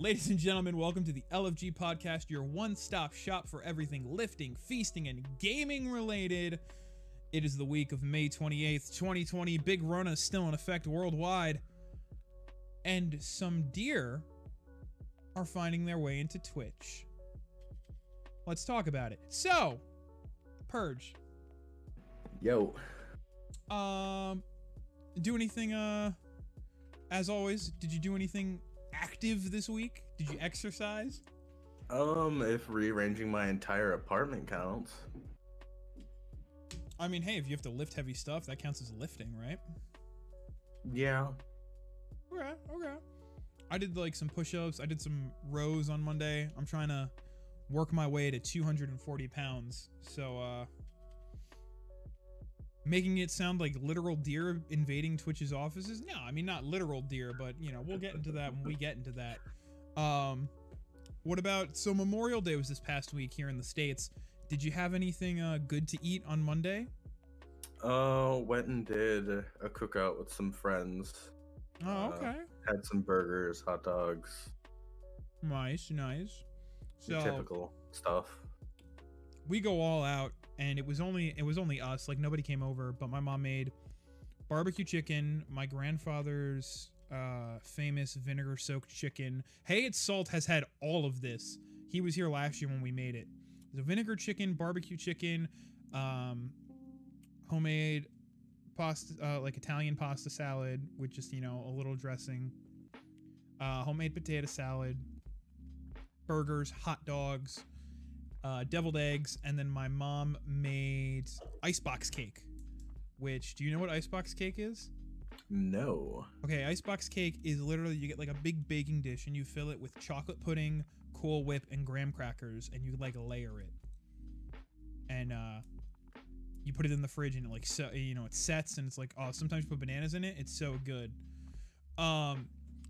Ladies and gentlemen, welcome to the LFG podcast, your one stop shop for everything lifting, feasting, and gaming related. It is the week of May 28th, 2020. Big Rona is still in effect worldwide. And some deer are finding their way into Twitch. Let's talk about it. So, Purge, Yo, um, do anything, uh, as always, did you do anything active this week? Did you exercise? um, if rearranging my entire apartment counts, I mean, hey, if you have to lift heavy stuff, that counts as lifting, right? yeah, Okay, okay. I did like some push-ups. I did some rows on Monday. I'm trying to work my way to 240 pounds. So, uh, making it sound like literal deer invading Twitch's offices. No, I mean not literal deer, but you know we'll get into that when we get into that. Um, what about so Memorial Day was this past week here in the states. Did you have anything uh, good to eat on Monday? uh, went and did a cookout with some friends. Oh, Uh, okay. Had some burgers, hot dogs, Nice, nice. So typical stuff. we go all out and it was only it was only us like nobody came over but my mom made barbecue chicken my grandfather's uh famous vinegar soaked chicken. Hey it's salt has had all of this. He was here last year when we made it. The vinegar chicken barbecue chicken um homemade pasta uh, like italian pasta salad with just you know a little dressing uh homemade potato salad burgers hot dogs uh, deviled eggs, and then my mom made icebox cake. Which, do you know what icebox cake is? No. Okay, icebox cake is literally you get like a big baking dish and you fill it with chocolate pudding, Cool Whip, and graham crackers, and you like layer it. And uh, you put it in the fridge and it like so you know it sets and it's like oh sometimes you put bananas in it. It's so good. Um,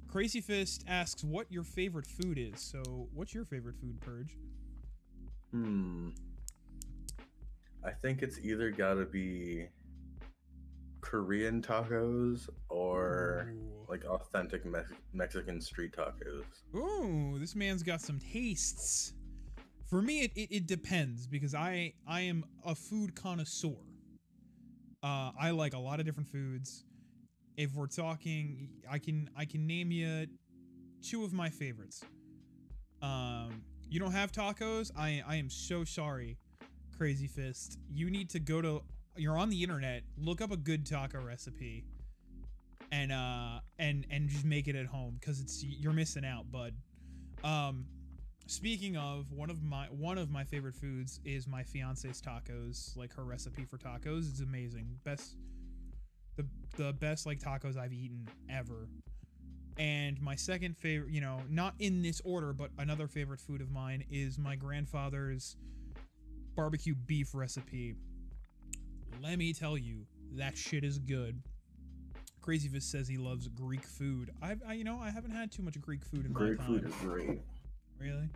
Crazy Fist asks what your favorite food is. So what's your favorite food, Purge? Hmm. I think it's either gotta be Korean tacos or Ooh. like authentic Mex- Mexican street tacos. Ooh, this man's got some tastes. For me, it, it, it depends because I I am a food connoisseur. Uh, I like a lot of different foods. If we're talking, I can I can name you two of my favorites. Um, you don't have tacos? I I am so sorry, Crazy Fist. You need to go to. You're on the internet. Look up a good taco recipe, and uh and and just make it at home because it's you're missing out, bud. Um, speaking of one of my one of my favorite foods is my fiance's tacos. Like her recipe for tacos is amazing. Best the the best like tacos I've eaten ever. And my second favorite, you know, not in this order, but another favorite food of mine is my grandfather's barbecue beef recipe. Let me tell you, that shit is good. Crazy Fist says he loves Greek food. I've, I, you know, I haven't had too much Greek food in Greek my time. Greek food is great. Really?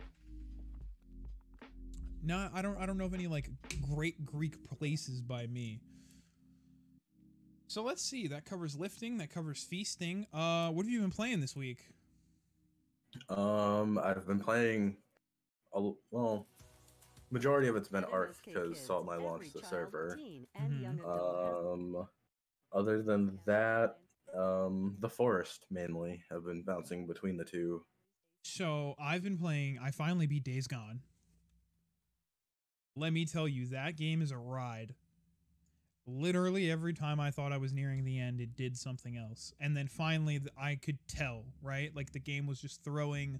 No, I don't. I don't know of any like great Greek places by me. So let's see. That covers lifting. That covers feasting. Uh, what have you been playing this week? Um, I've been playing, a, l- well, majority of it's been Ark because Salt and I launched the server. Mhm. Um, other than that, um, The Forest mainly. I've been bouncing between the two. So I've been playing. I finally beat Days Gone. Let me tell you, that game is a ride. Literally every time I thought I was nearing the end, it did something else, and then finally I could tell. Right, like the game was just throwing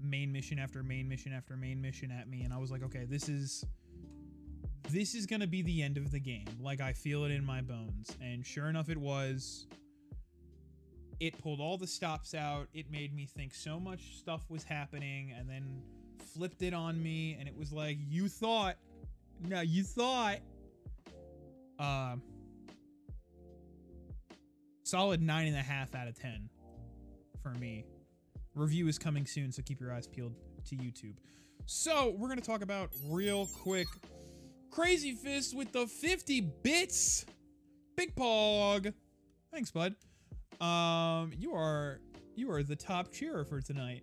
main mission after main mission after main mission at me, and I was like, okay, this is this is gonna be the end of the game. Like I feel it in my bones, and sure enough, it was it pulled all the stops out. It made me think so much stuff was happening and then flipped it on me and it was like, you thought. No, you thought. Um solid nine and a half out of ten for me. Review is coming soon, so keep your eyes peeled to YouTube. So we're gonna talk about real quick Crazy Fist with the 50 bits. Big Pog. Thanks, bud. Um, you are you are the top cheerer for tonight.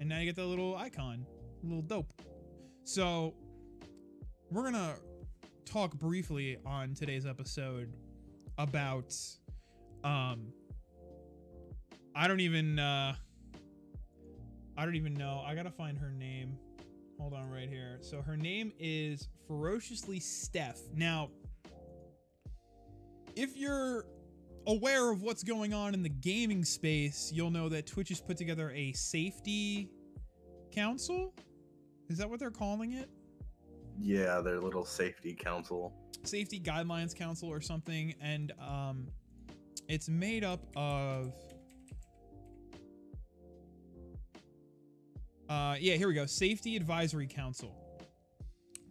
and now you get the little icon, a little dope. So we're gonna talk briefly on today's episode about um I don't even uh I don't even know. I gotta find her name. Hold on right here. So her name is Ferociously Steph. Now, if you're aware of what's going on in the gaming space, you'll know that Twitch has put together a safety council. Is that what they're calling it? Yeah, their little safety council. Safety Guidelines Council or something. And um, it's made up of. Uh, yeah, here we go. Safety Advisory Council.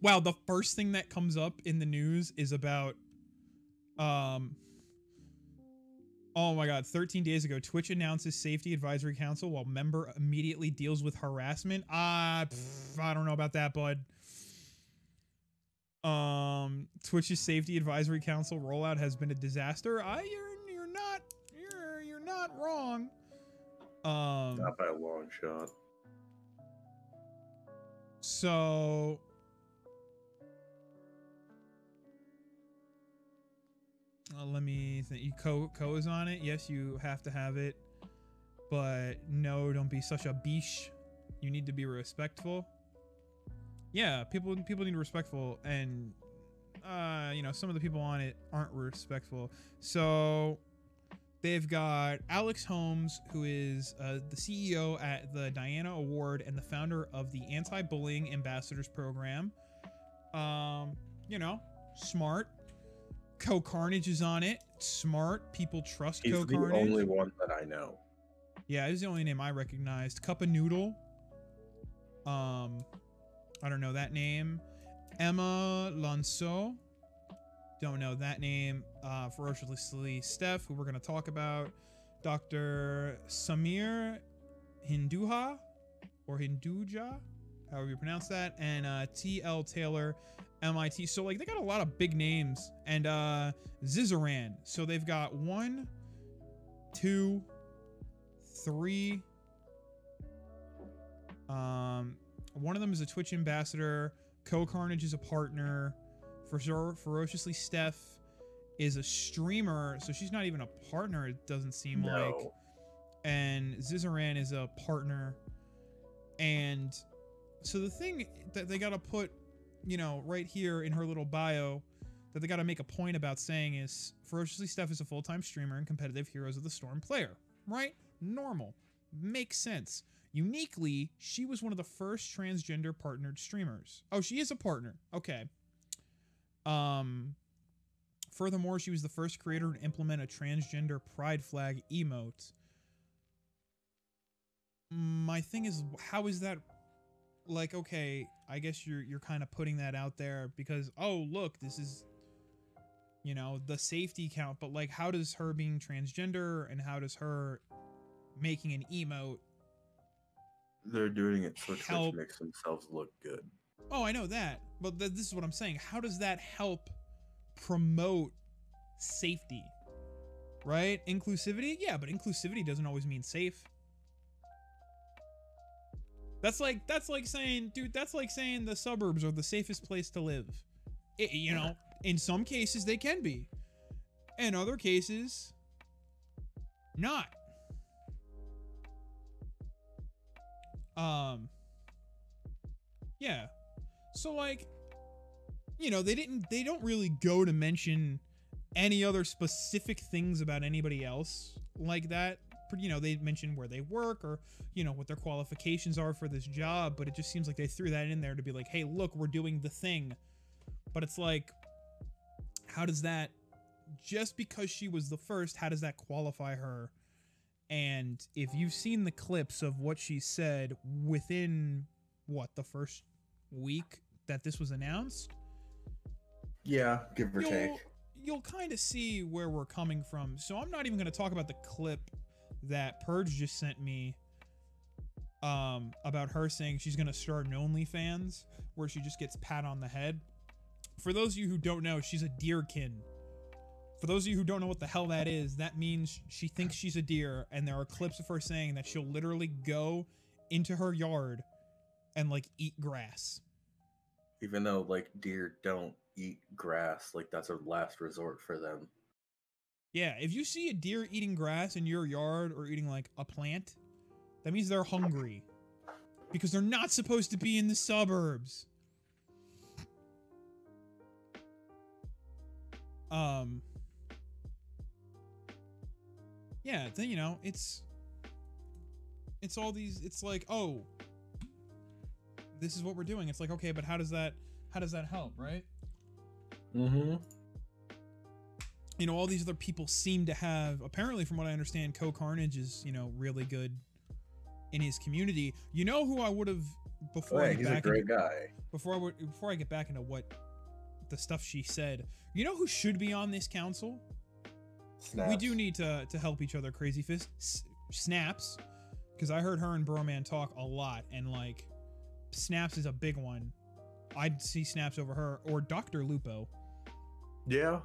Wow, the first thing that comes up in the news is about um Oh my god, 13 days ago, Twitch announces Safety Advisory Council while member immediately deals with harassment. Ah, I don't know about that, bud. Um, Twitch's Safety Advisory Council rollout has been a disaster. I you're you're not you're you're not wrong. Um, not by a long shot. So Uh, let me think. You co co is on it. Yes, you have to have it. But no, don't be such a biche. You need to be respectful. Yeah, people people need to be respectful, and uh, you know some of the people on it aren't respectful. So they've got Alex Holmes, who is uh, the CEO at the Diana Award and the founder of the Anti-Bullying Ambassadors Program. Um, you know, smart, CohhCarnage is on it. Smart. People trust CohhCarnage. He's the only one that I know. Yeah, he's the only name I recognized. Cupahnoodle. Um, I don't know that name. Emma Llansó. Don't know that name. Uh, Ferociously Steph, who we're going to talk about. Dr. Sameer Hinduja or Hinduja, however you pronounce that. And uh, T.L. Taylor, MIT. So like they got a lot of big names and uh Zizaran. So they've got one, two, three. Um, one of them is a Twitch ambassador. CohhCarnage is a partner. For Ferociously Steph is a streamer, so she's not even a partner. It doesn't seem No. like. And Zizaran is a partner. And so the thing that they got to put you know, right here in her little bio that they got to make a point about saying is Ferociously Steph is a full time streamer and competitive Heroes of the Storm player, right? Normal. Makes sense. Uniquely, she was one of the first transgender partnered streamers. Oh, she is a partner. Okay. Um, furthermore, she was the first creator to implement a transgender pride flag emote. My thing is, how is that like okay i guess you're you're kind of putting that out there because oh look this is you know the safety count but like how does her being transgender and how does her making an emote They're doing it so Twitch makes themselves look good. oh i know that but th- this is what i'm saying. How does that help promote safety? Right? Inclusivity? Yeah but inclusivity doesn't always mean safe. That's like that's like saying dude that's like saying the suburbs are the safest place to live. It- you know in some cases they can be. In other cases not um yeah. So like you know they didn't they don't really go to mention any other specific things about anybody else like that. You know they mention where they work or you know what their qualifications are for this job but it just seems like they threw that in there to be like hey look we're doing the thing. But it's like how does that just because she was the first how does that qualify her and if you've seen the clips of what she said within what the first week that this was announced Yeah, give or you'll, take. you'll kind of see where we're coming from. So I'm not even going to talk about the clip that Purge just sent me um, about her saying she's going to start an OnlyFans where she just gets pat on the head. For those of you who don't know, she's a deerkin. For those of you who don't know what the hell that is, that means she thinks she's a deer, and there are clips of her saying that she'll literally go into her yard and like eat grass. Even though like deer don't eat grass, like that's a last resort for them. Yeah, if you see a deer eating grass in your yard or eating like a plant, that means they're hungry. Because they're not supposed to be in the suburbs. Um Yeah, then you know, it's it's all these it's like, oh, this is what we're doing. It's like, okay, but how does that how does that help, right? Mm-hmm. you know, all these other people seem to have. Apparently, from what I understand, CohhCarnage is you know really good in his community. You know who I would have before Oh, I get he's a back great into, guy. before I would, before I get back into what the stuff she said. You know who should be on this council? We do need to to help each other. Crazy Fist S- snaps because I heard her and Broman talk a lot, and like snaps is a big one. I'd see snaps over her or Doctor Lupo. Yeah.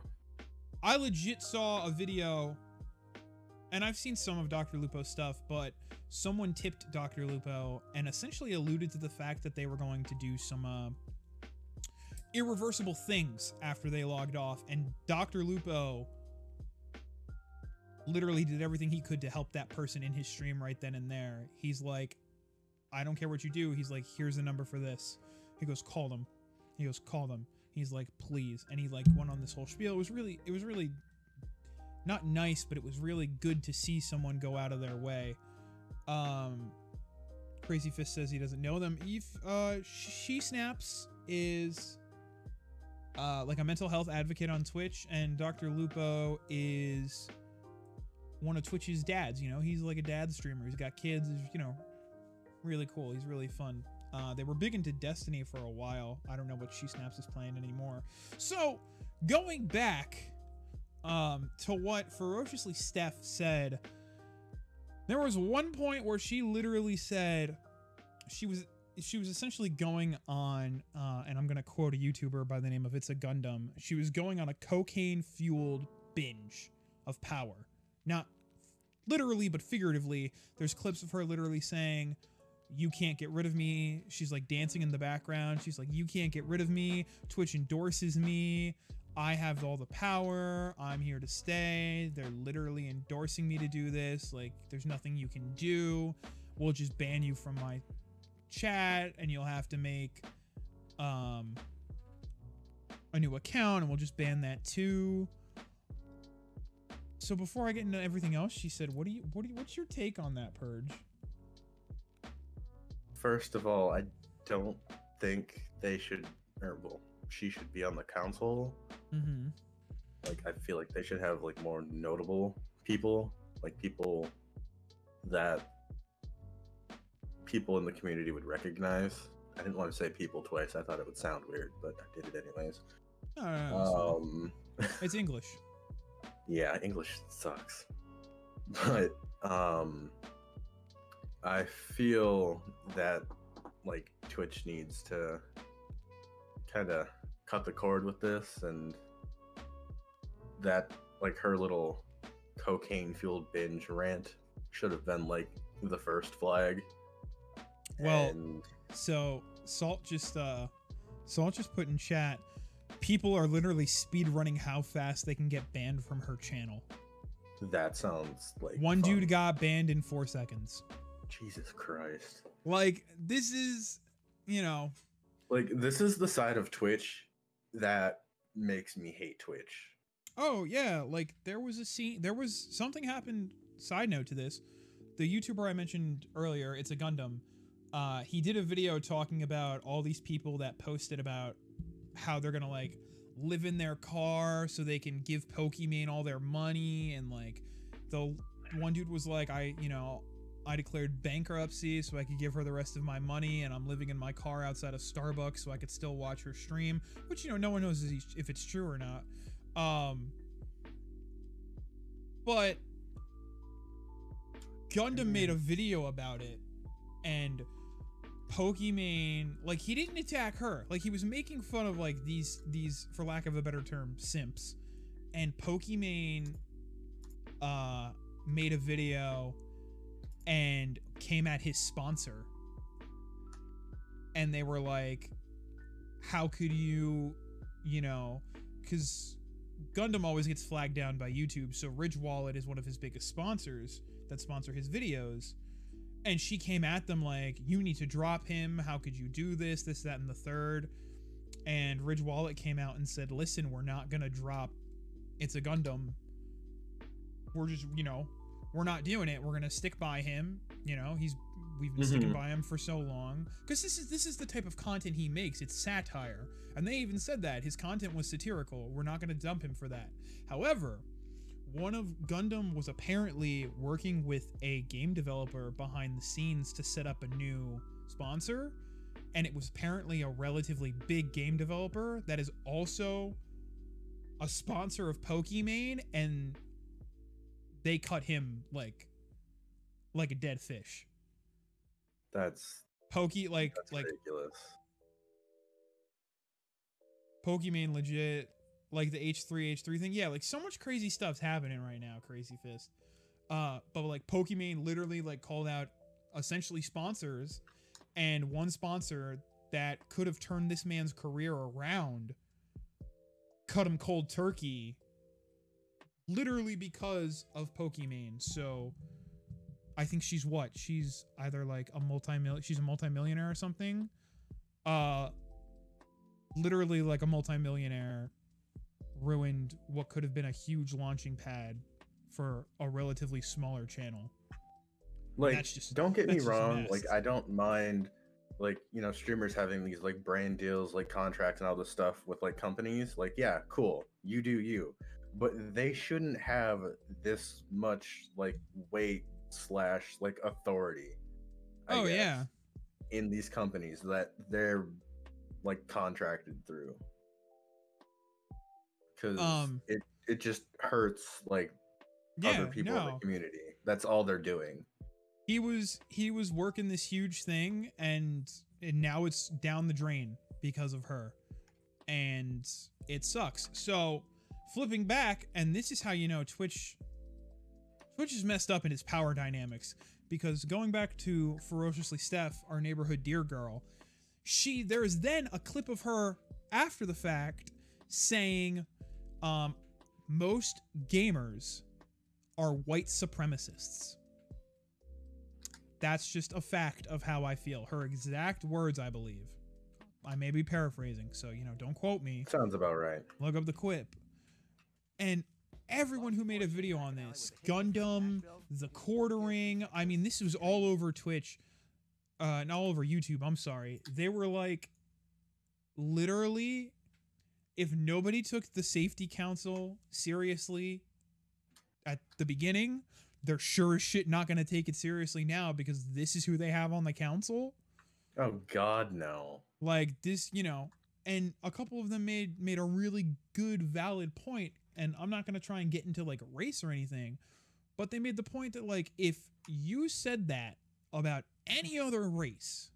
I legit saw a video, and I've seen some of Dr. Lupo's stuff, but someone tipped Dr. Lupo and essentially alluded to the fact that they were going to do some uh, irreversible things after they logged off, and Dr. Lupo literally did everything he could to help that person in his stream right then and there. He's like, I don't care what you do. He's like, here's the number for this. He goes, call them. He goes, call them. He's like, please. And he like went on this whole spiel. It was really, it was really not nice, but it was really good to see someone go out of their way. Um, Crazy Fist says he doesn't know them. Eve, uh, SheSnaps is uh, like a mental health advocate on Twitch, and Dr. Lupo is one of Twitch's dads. You know, he's like a dad streamer. He's got kids. He's, you know, really cool. He's really fun. Uh, they were big into Destiny for a while. I don't know what SheSnaps is playing anymore. So, going back um, to what Ferociously Steph said, there was one point where she literally said she was she was essentially going on, uh, and I'm gonna quote a YouTuber by the name of It's a Gundam. She was going on a cocaine fueled binge of power, not literally but figuratively. There's clips of her literally saying you can't get rid of me. She's like dancing in the background. She's like, you can't get rid of me. Twitch endorses me. I have all the power. I'm here to stay. They're literally endorsing me to do this. Like, there's nothing you can do. We'll just ban you from my chat and you'll have to make um a new account and we'll just ban that too. So before I get into everything else, she said, "What do you what do you, what's your take on that purge?" First of all, I don't think they should, or well, she should be on the council. Mhm. Like, I feel like they should have like more notable people, like people that people in the community would recognize. I didn't want to say people twice. I thought it would sound weird, but I did it anyways. No, no, no. Um, it's English. Yeah, English sucks. But um I feel that like Twitch needs to kind of cut the cord with this and that like her little cocaine fueled binge rant should have been like the first flag. Well, and So Salt just uh Salt just put in chat people are literally speed running how fast they can get banned from her channel. that sounds like One fun. dude got banned in 4 seconds. Jesus Christ. Like this is, you know, Like this is the side of Twitch that makes me hate Twitch. oh yeah, like there was a scene there was something happened side note to this. The YouTuber I mentioned earlier, it's a Gundam. Uh he did a video talking about all these people that posted about how they're gonna like live in their car so they can give Pokimane all their money and like the one dude was like I you know I declared bankruptcy so I could give her the rest of my money and I'm living in my car outside of Starbucks so I could still watch her stream which you know no one knows if if it's true or not. Um but Gundam made a video about it and Pokimane, like he didn't attack her. Like he was making fun of like these these for lack of a better term, simps. And Pokimane uh made a video and came at his sponsor and they were like, "How could you, you know, because Gundam always gets flagged down by YouTube. So Ridge Wallet is one of his biggest sponsors that sponsor his videos." And she came at them like, "You need to drop him. How could you do this? This, that, and the third. And Ridge Wallet came out and said, "Listen, we're not gonna drop. It's a Gundam. We're just, you know, we're not doing it. We're gonna stick by him. You know, he's we've been sticking Mhm. by him for so long because this is this is the type of content he makes. It's satire, and they even said that his content was satirical. We're not gonna dump him for that. However, one of Gundam was apparently working with a game developer behind the scenes to set up a new sponsor, and it was apparently a relatively big game developer that is also a sponsor of Pokimane, and they cut him like like a dead fish. That's Pokey like that's like ridiculous. Pokimane legit, like the H3 H3 thing. Yeah, like so much crazy stuff's happening right now, Crazy Fist. Uh, but like Pokimane literally like called out essentially sponsors, and one sponsor that could have turned this man's career around cut him cold turkey literally because of Pokimane. So I think she's what? She's either like a multi-million she's a multi-millionaire or something. Uh literally like a multi-millionaire ruined what could have been a huge launching pad for a relatively smaller channel. Like, just- don't get me wrong. Like. I don't mind, like, you know, streamers having these like brand deals, like contracts and all this stuff with like companies. Like, yeah, cool. You do you. But they shouldn't have this much like weight slash like authority. I oh guess, yeah. In these companies that they're like contracted through. Cause Um, it, it just hurts like Yeah, other people in the community. That's all they're doing. he was he was working this huge thing and and now it's down the drain because of her and it sucks so flipping back and this is how you know twitch twitch is messed up in its power dynamics because going back to ferociously steph our neighborhood deer girl she there is then a clip of her after the fact saying um most gamers are white supremacists that's just a fact of how I feel. Her exact words, I believe. I may be paraphrasing, so you know, don't quote me. Sounds about right. Look up the quip. And everyone who made a video on this, Gundam, the quartering, I mean, this was all over Twitch, uh, and all over YouTube. I'm sorry. They were like, literally, if nobody took the safety council seriously at the beginning, they're sure as shit not going to take it seriously now because this is who they have on the council Oh God, no. like this you know and a couple of them made made a really good valid point and i'm not going to try and get into like race or anything but they made the point that like if you said that about any other race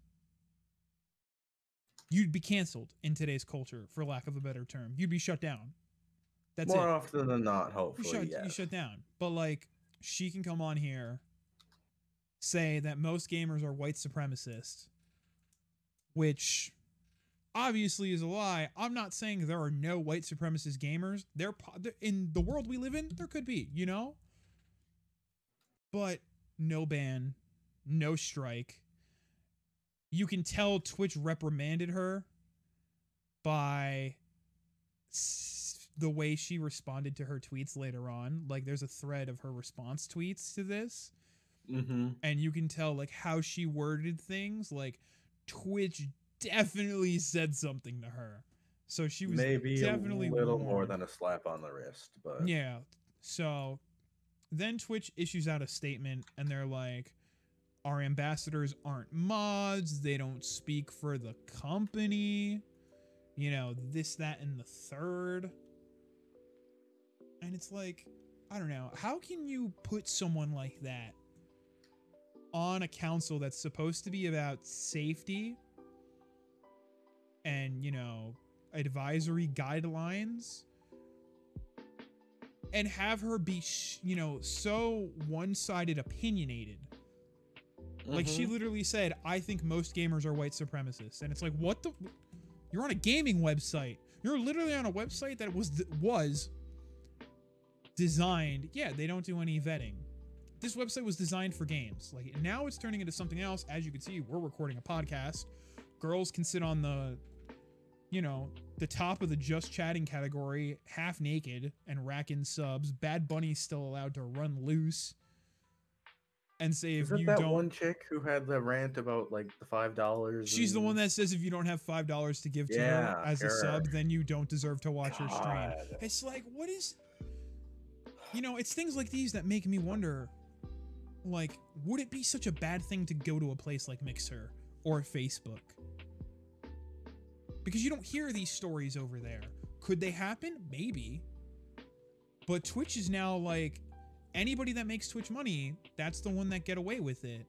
you'd be canceled in today's culture for lack of a better term you'd be shut down that's More it often than not, you hopefully. shut, yes. you shut down. But like, she can come on here, say that most gamers are white supremacists, which obviously is a lie. I'm not saying there are no white supremacist gamers. There in the world we live in, there could be, you know. But no ban, no strike. You can tell Twitch reprimanded her by the way she responded to her tweets later on. Like there's a thread of her response tweets to this Mm-hmm. and you can tell like how she worded things like Twitch definitely said something to her. So she was Maybe definitely a little more than a slap on the wrist, but Yeah. So then Twitch issues out a statement and they're like, our ambassadors aren't mods. They don't speak for the company. You know, this, that, and the third. And it's like, I don't know. How can you put someone like that on a council that's supposed to be about safety and, you know, advisory guidelines? and have her be you know so one-sided opinionated Like she Mhm. literally said, "I think most gamers are white supremacists," and it's like, what the? You're on a gaming website. You're literally on a website that was was designed. Yeah, they don't do any vetting. This website was designed for games. Like now, it's turning into something else. As you can see, we're recording a podcast. Girls can sit on the, you know, the top of the just chatting category, half naked, and rack in subs. Bad Bunny's still allowed to run loose. And say Isn't you that don't one chick who had the rant about like the five dollars? She's the one that says if you don't have five dollars to give to her Yeah, as a sub, then you don't deserve to watch her stream. It's like, what is you know, it's things like these that make me wonder like, would it be such a bad thing to go to a place like Mixer or Facebook? Because you don't hear these stories over there. Could they happen? Maybe. But Twitch is now like anybody that makes Twitch money, that's the one that get away with it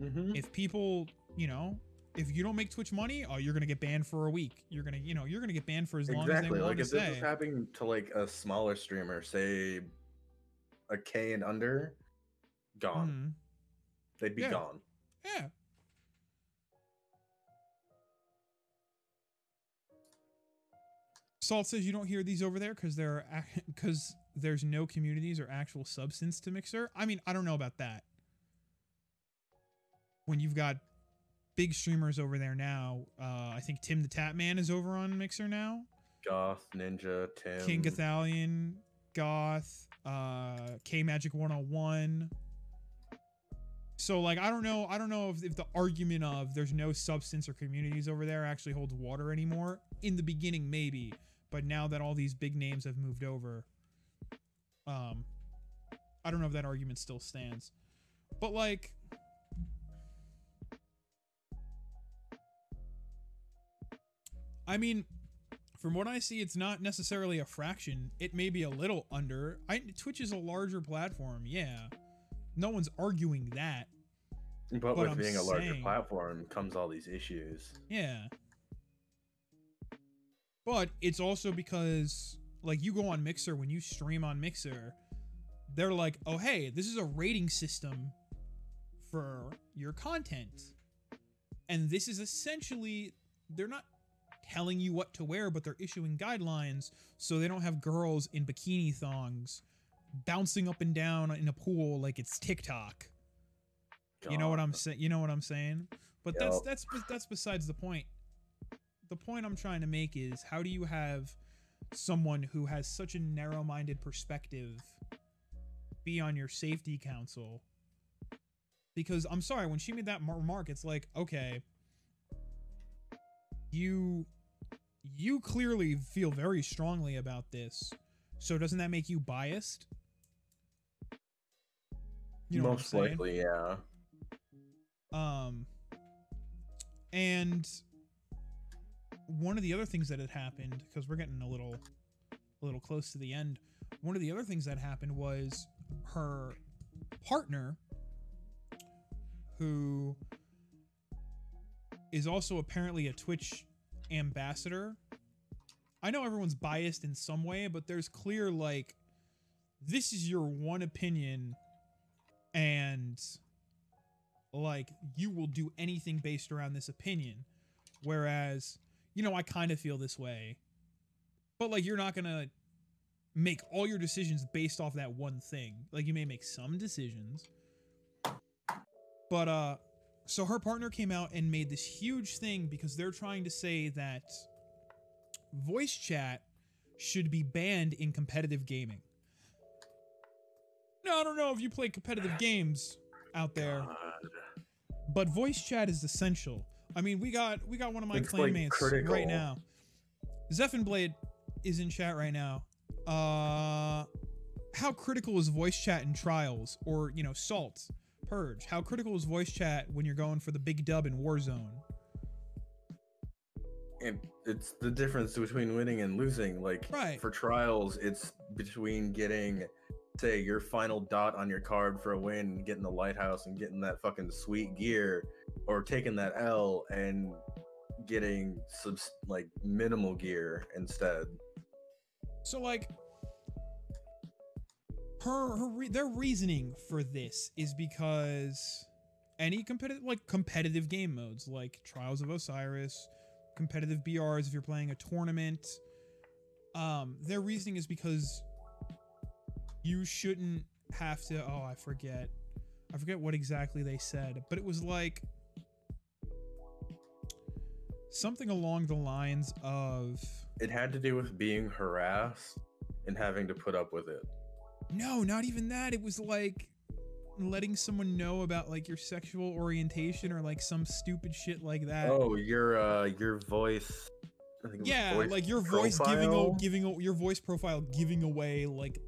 Mhm. if people, you know, if you don't make Twitch money, oh, you're gonna get banned for a week. You're gonna, you know, you're gonna get banned for as long as Exactly. they want Like to if this was happening to like a smaller streamer, say a K and under, gone. Mhm. They'd be Yeah. gone. Yeah. Salt says you don't hear these over there because there are because there's no communities or actual substance to Mixer. I mean, I don't know about that. When you've got big streamers over there now, uh, I think TimTheTatman is over on Mixer now. Goth, Ninja, Tim. King Gathalion, Goth, uh, K Magic 101. So like I don't know, I don't know if, if the argument of there's no substance or communities over there actually holds water anymore. In the beginning, maybe, but now that all these big names have moved over, um, I don't know if that argument still stands. But like, I mean, from what I see, it's not necessarily a fraction. It may be a little under. I, Twitch is a larger platform, yeah. No one's arguing that. But, But with I'm being a larger saying- platform comes all these issues. Yeah. But it's also because like you go on Mixer when you stream on Mixer, they're like, "Oh, hey, this is a rating system for your content." And this is essentially they're not telling you what to wear, but they're issuing guidelines so they don't have girls in bikini thongs bouncing up and down in a pool like it's TikTok. You know what I'm saying? You know what I'm saying? But that's that's that's besides the point. The point I'm trying to make is how do you have someone who has such a narrow-minded perspective be on your safety council? Because I'm sorry, when she made that remark, it's like, okay, you you clearly feel very strongly about this. So doesn't that make you biased? You know Most likely, yeah. Um, and one of the other things that had happened, because we're getting a little, a little close to the end. One of the other things that happened was her partner, who is also apparently a Twitch ambassador. I know everyone's biased in some way, but there's clear like this is your one opinion and like you will do anything based around this opinion whereas you know i kind of feel this way. But like you're not gonna make all your decisions based off that one thing. Like you may make some decisions. But uh so her partner came out and made this huge thing because they're trying to say that voice chat should be banned in competitive gaming. Now i don't know if you play competitive games out there but voice chat is essential. I mean, we got we got one of my It's, like, clanmates critical. right now. Blade is in chat right now. Uh how critical is voice chat in trials or, you know, salt, purge? How critical is voice chat when you're going for the big dub in Warzone? It, it's the difference between winning and losing. Like Right. for trials, it's between getting, say, your final dot on your card for a win, getting the lighthouse, and getting that fucking sweet gear, or taking that L and getting subs- like minimal gear instead. So like her her re- their reasoning for this is because any competitive like competitive game modes like Trials of Osiris, competitive BRs if you're playing a tournament. Um, their reasoning is because you shouldn't have to. Oh, I forget. I forget what exactly they said, but it was like something along the lines of It had to do with being harassed and having to put up with it. no, not even that. It was like letting someone know about like your sexual orientation or like some stupid shit like that. Oh, your uh your voice. I think yeah, voice like your voice giving profile? a, giving a, your voice profile giving away like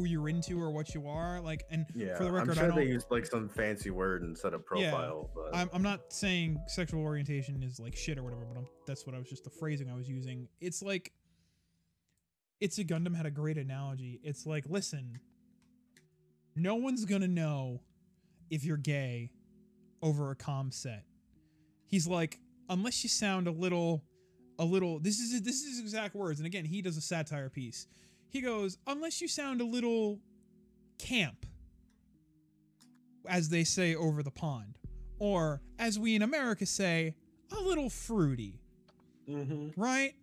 who you're into or what you are. Like, and Yeah, for the record, I'm I sure don't. they used like some fancy word instead of Yeah, profile, but I'm, I'm not saying sexual orientation is like shit or whatever, but I'm, that's what I was just the phrasing I was using. It's like, it's a Gundam had a great analogy. It's like, listen, no one's gonna know if you're gay over a com set. He's like, unless you sound a little, a little. This is this is his exact words, and again, he does a satire piece. He goes, unless you sound a little camp, as they say over the pond, or as we in America say, a little fruity, Mhm. right?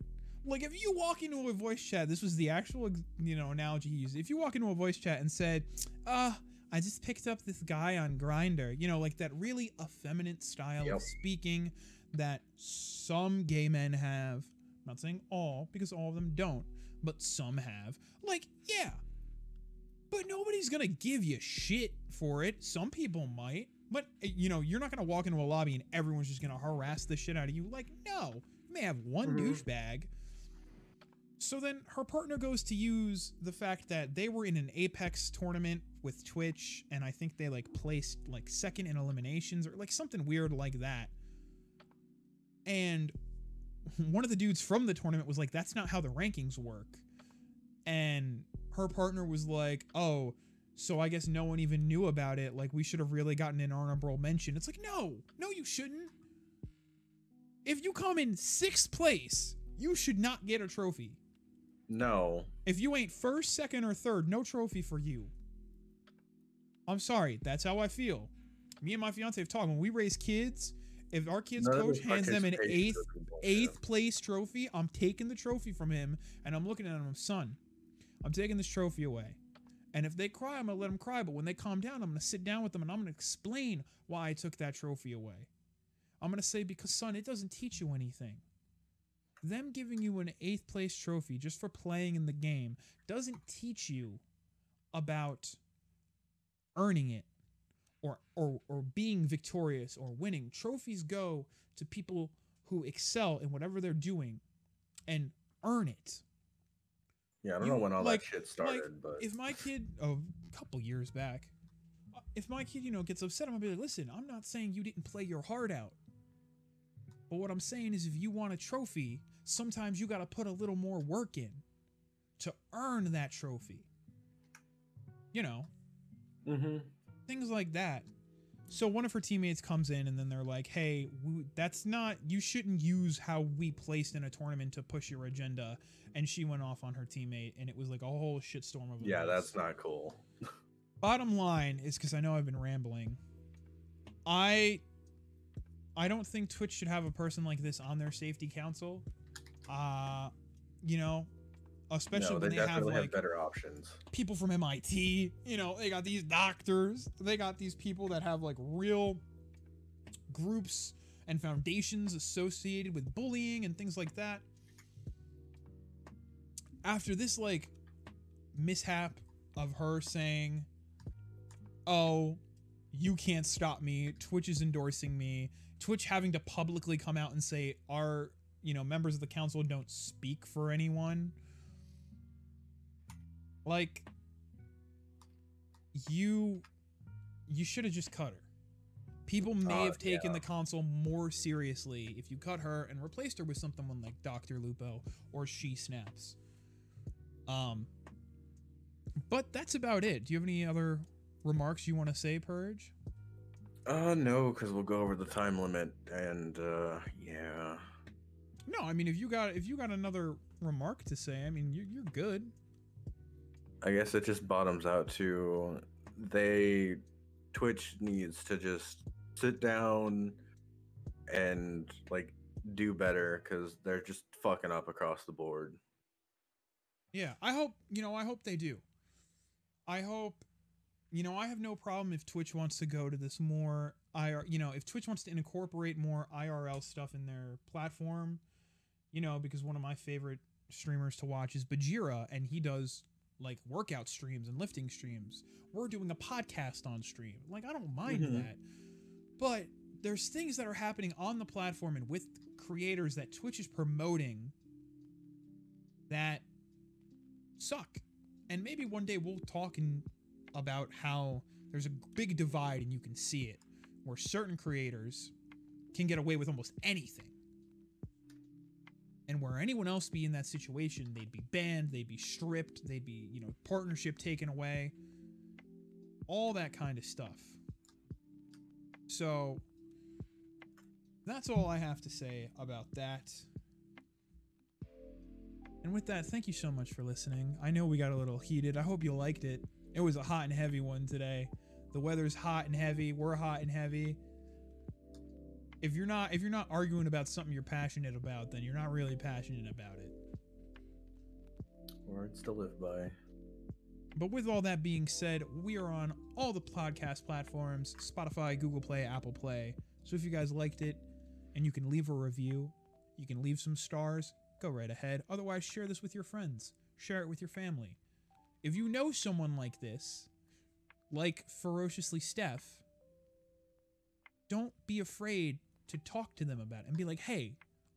Like if you walk into a voice chat, this was the actual you know analogy he used. If you walk into a voice chat and said, "Uh, I just picked up this guy on Grindr," you know, like that really effeminate style of speaking that some gay men have. I'm not saying all because all of them don't, but some have. Like, yeah. But nobody's gonna give you shit for it. Some people might, but uh, you know, you're not gonna walk into a lobby and everyone's just gonna harass the shit out of you. Like, no, you may have one Mhm. douchebag. So then her partner goes to use the fact that they were in an Apex tournament with Twitch, and I think they like placed like second in eliminations or like something weird like that. And one of the dudes from the tournament was like, that's not how the rankings work. And her partner was like, oh, so I guess no one even knew about it. Like, we should have really gotten an honorable mention. It's like, no, no, you shouldn't. If you come in sixth place, you should not get a trophy. no. If you ain't first, second, or third, no trophy for you. I'm sorry, that's how I feel. Me and my fiance have talked. When we raise kids, if our kids' None coach hands them an eighth eighth place trophy, I'm taking the trophy from him and I'm looking at him, son, I'm taking this trophy away. And if they cry, I'm gonna let them cry. But when they calm down, I'm gonna sit down with them and I'm gonna explain why I took that trophy away. I'm gonna say, because son, it doesn't teach you anything. Them giving you an eighth place trophy just for playing in the game doesn't teach you about earning it or or or being victorious or winning. Trophies go to people who excel in whatever they're doing and earn it. Yeah, I don't you- know when all like- that shit started, but If my kid oh, a couple years back, if my kid, you know, gets upset, I'm gonna be like, listen, I'm not saying you didn't play your heart out. But what I'm saying is if you want a trophy, sometimes you gotta put a little more work in to earn that trophy. You know, Mhm. Things like that. So one of her teammates comes in and then they're like, "Hey, we, that's not. You shouldn't use how we placed in a tournament to push your agenda." And she went off on her teammate, and it was like a whole shitstorm of. yeah, that's not cool. Bottom line is because I know I've been rambling. I, I don't think Twitch should have a person like this on their safety council. Uh, you know, especially no, when they they have definitely have, like better options. people from MIT. You know, they got these doctors. They got these people that have like real groups and foundations associated with bullying and things like that. After this like mishap of her saying, "Oh, you can't stop me. Twitch is endorsing me." Twitch having to publicly come out and say our, you know, members of the council don't speak for anyone like you you should have just cut her. People may Uh, have taken yeah. the console more seriously if you cut her and replaced her with something like dr lupo or SheSnaps. Um but that's about it. Do you have any other remarks you want to say purge? Uh, no, because we'll go over the time limit, and uh, yeah. no i mean if you got if you got another remark to say i mean you're, you're good I guess it just bottoms out to they Twitch needs to just sit down and like do better because they're just fucking up across the board. Yeah, I hope you know. I hope they do. I hope you know. I have no problem if Twitch wants to go to this more IR. You know, if Twitch wants to incorporate more IRL stuff in their platform. You know, because one of my favorite streamers to watch is Bajheera, and he does like workout streams and lifting streams. We're doing a podcast on stream. Like I don't mind Mhm. that, but there's things that are happening on the platform and with creators that Twitch is promoting that suck. And maybe one day we'll talk in, about how there's a big divide and you can see it where certain creators can get away with almost anything. And where anyone else be in that situation, they'd be banned, they'd be stripped, they'd be, you know, partnership taken away. All that kind of stuff. So that's all I have to say about that. And with that, thank you so much for listening. I know we got a little heated. I hope you liked it. It was a hot and heavy one today. The weather's hot and heavy. We're hot and heavy. If you're not if you're not arguing about something you're passionate about, then you're not really passionate about it. Words to live by. But with all that being said, we are on all the podcast platforms Spotify, Google Play, Apple Play. So if you guys liked it and you can leave a review, you can leave some stars, go right ahead. Otherwise, share this with your friends, share it with your family. If you know someone like this, like FerociouslySteph, don't be afraid to talk to them about it and be like, hey,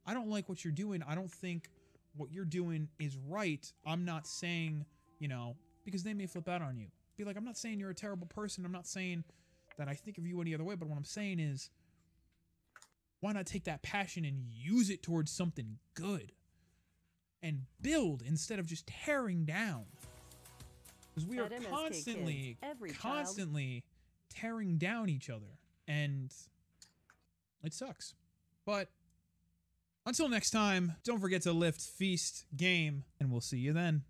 I don't like what you're doing. I don't think what you're doing is right. I'm not saying, you know, because they may flip out on you. Be like, I'm not saying you're a terrible person. I'm not saying that I think of you any other way. But what I'm saying is, why not take that passion and use it towards something good and build instead of just tearing down? Because we are MSK constantly, Kids, every child- constantly tearing down each other. And it sucks. But until next time, don't forget to lift, feast, game, and we'll see you then.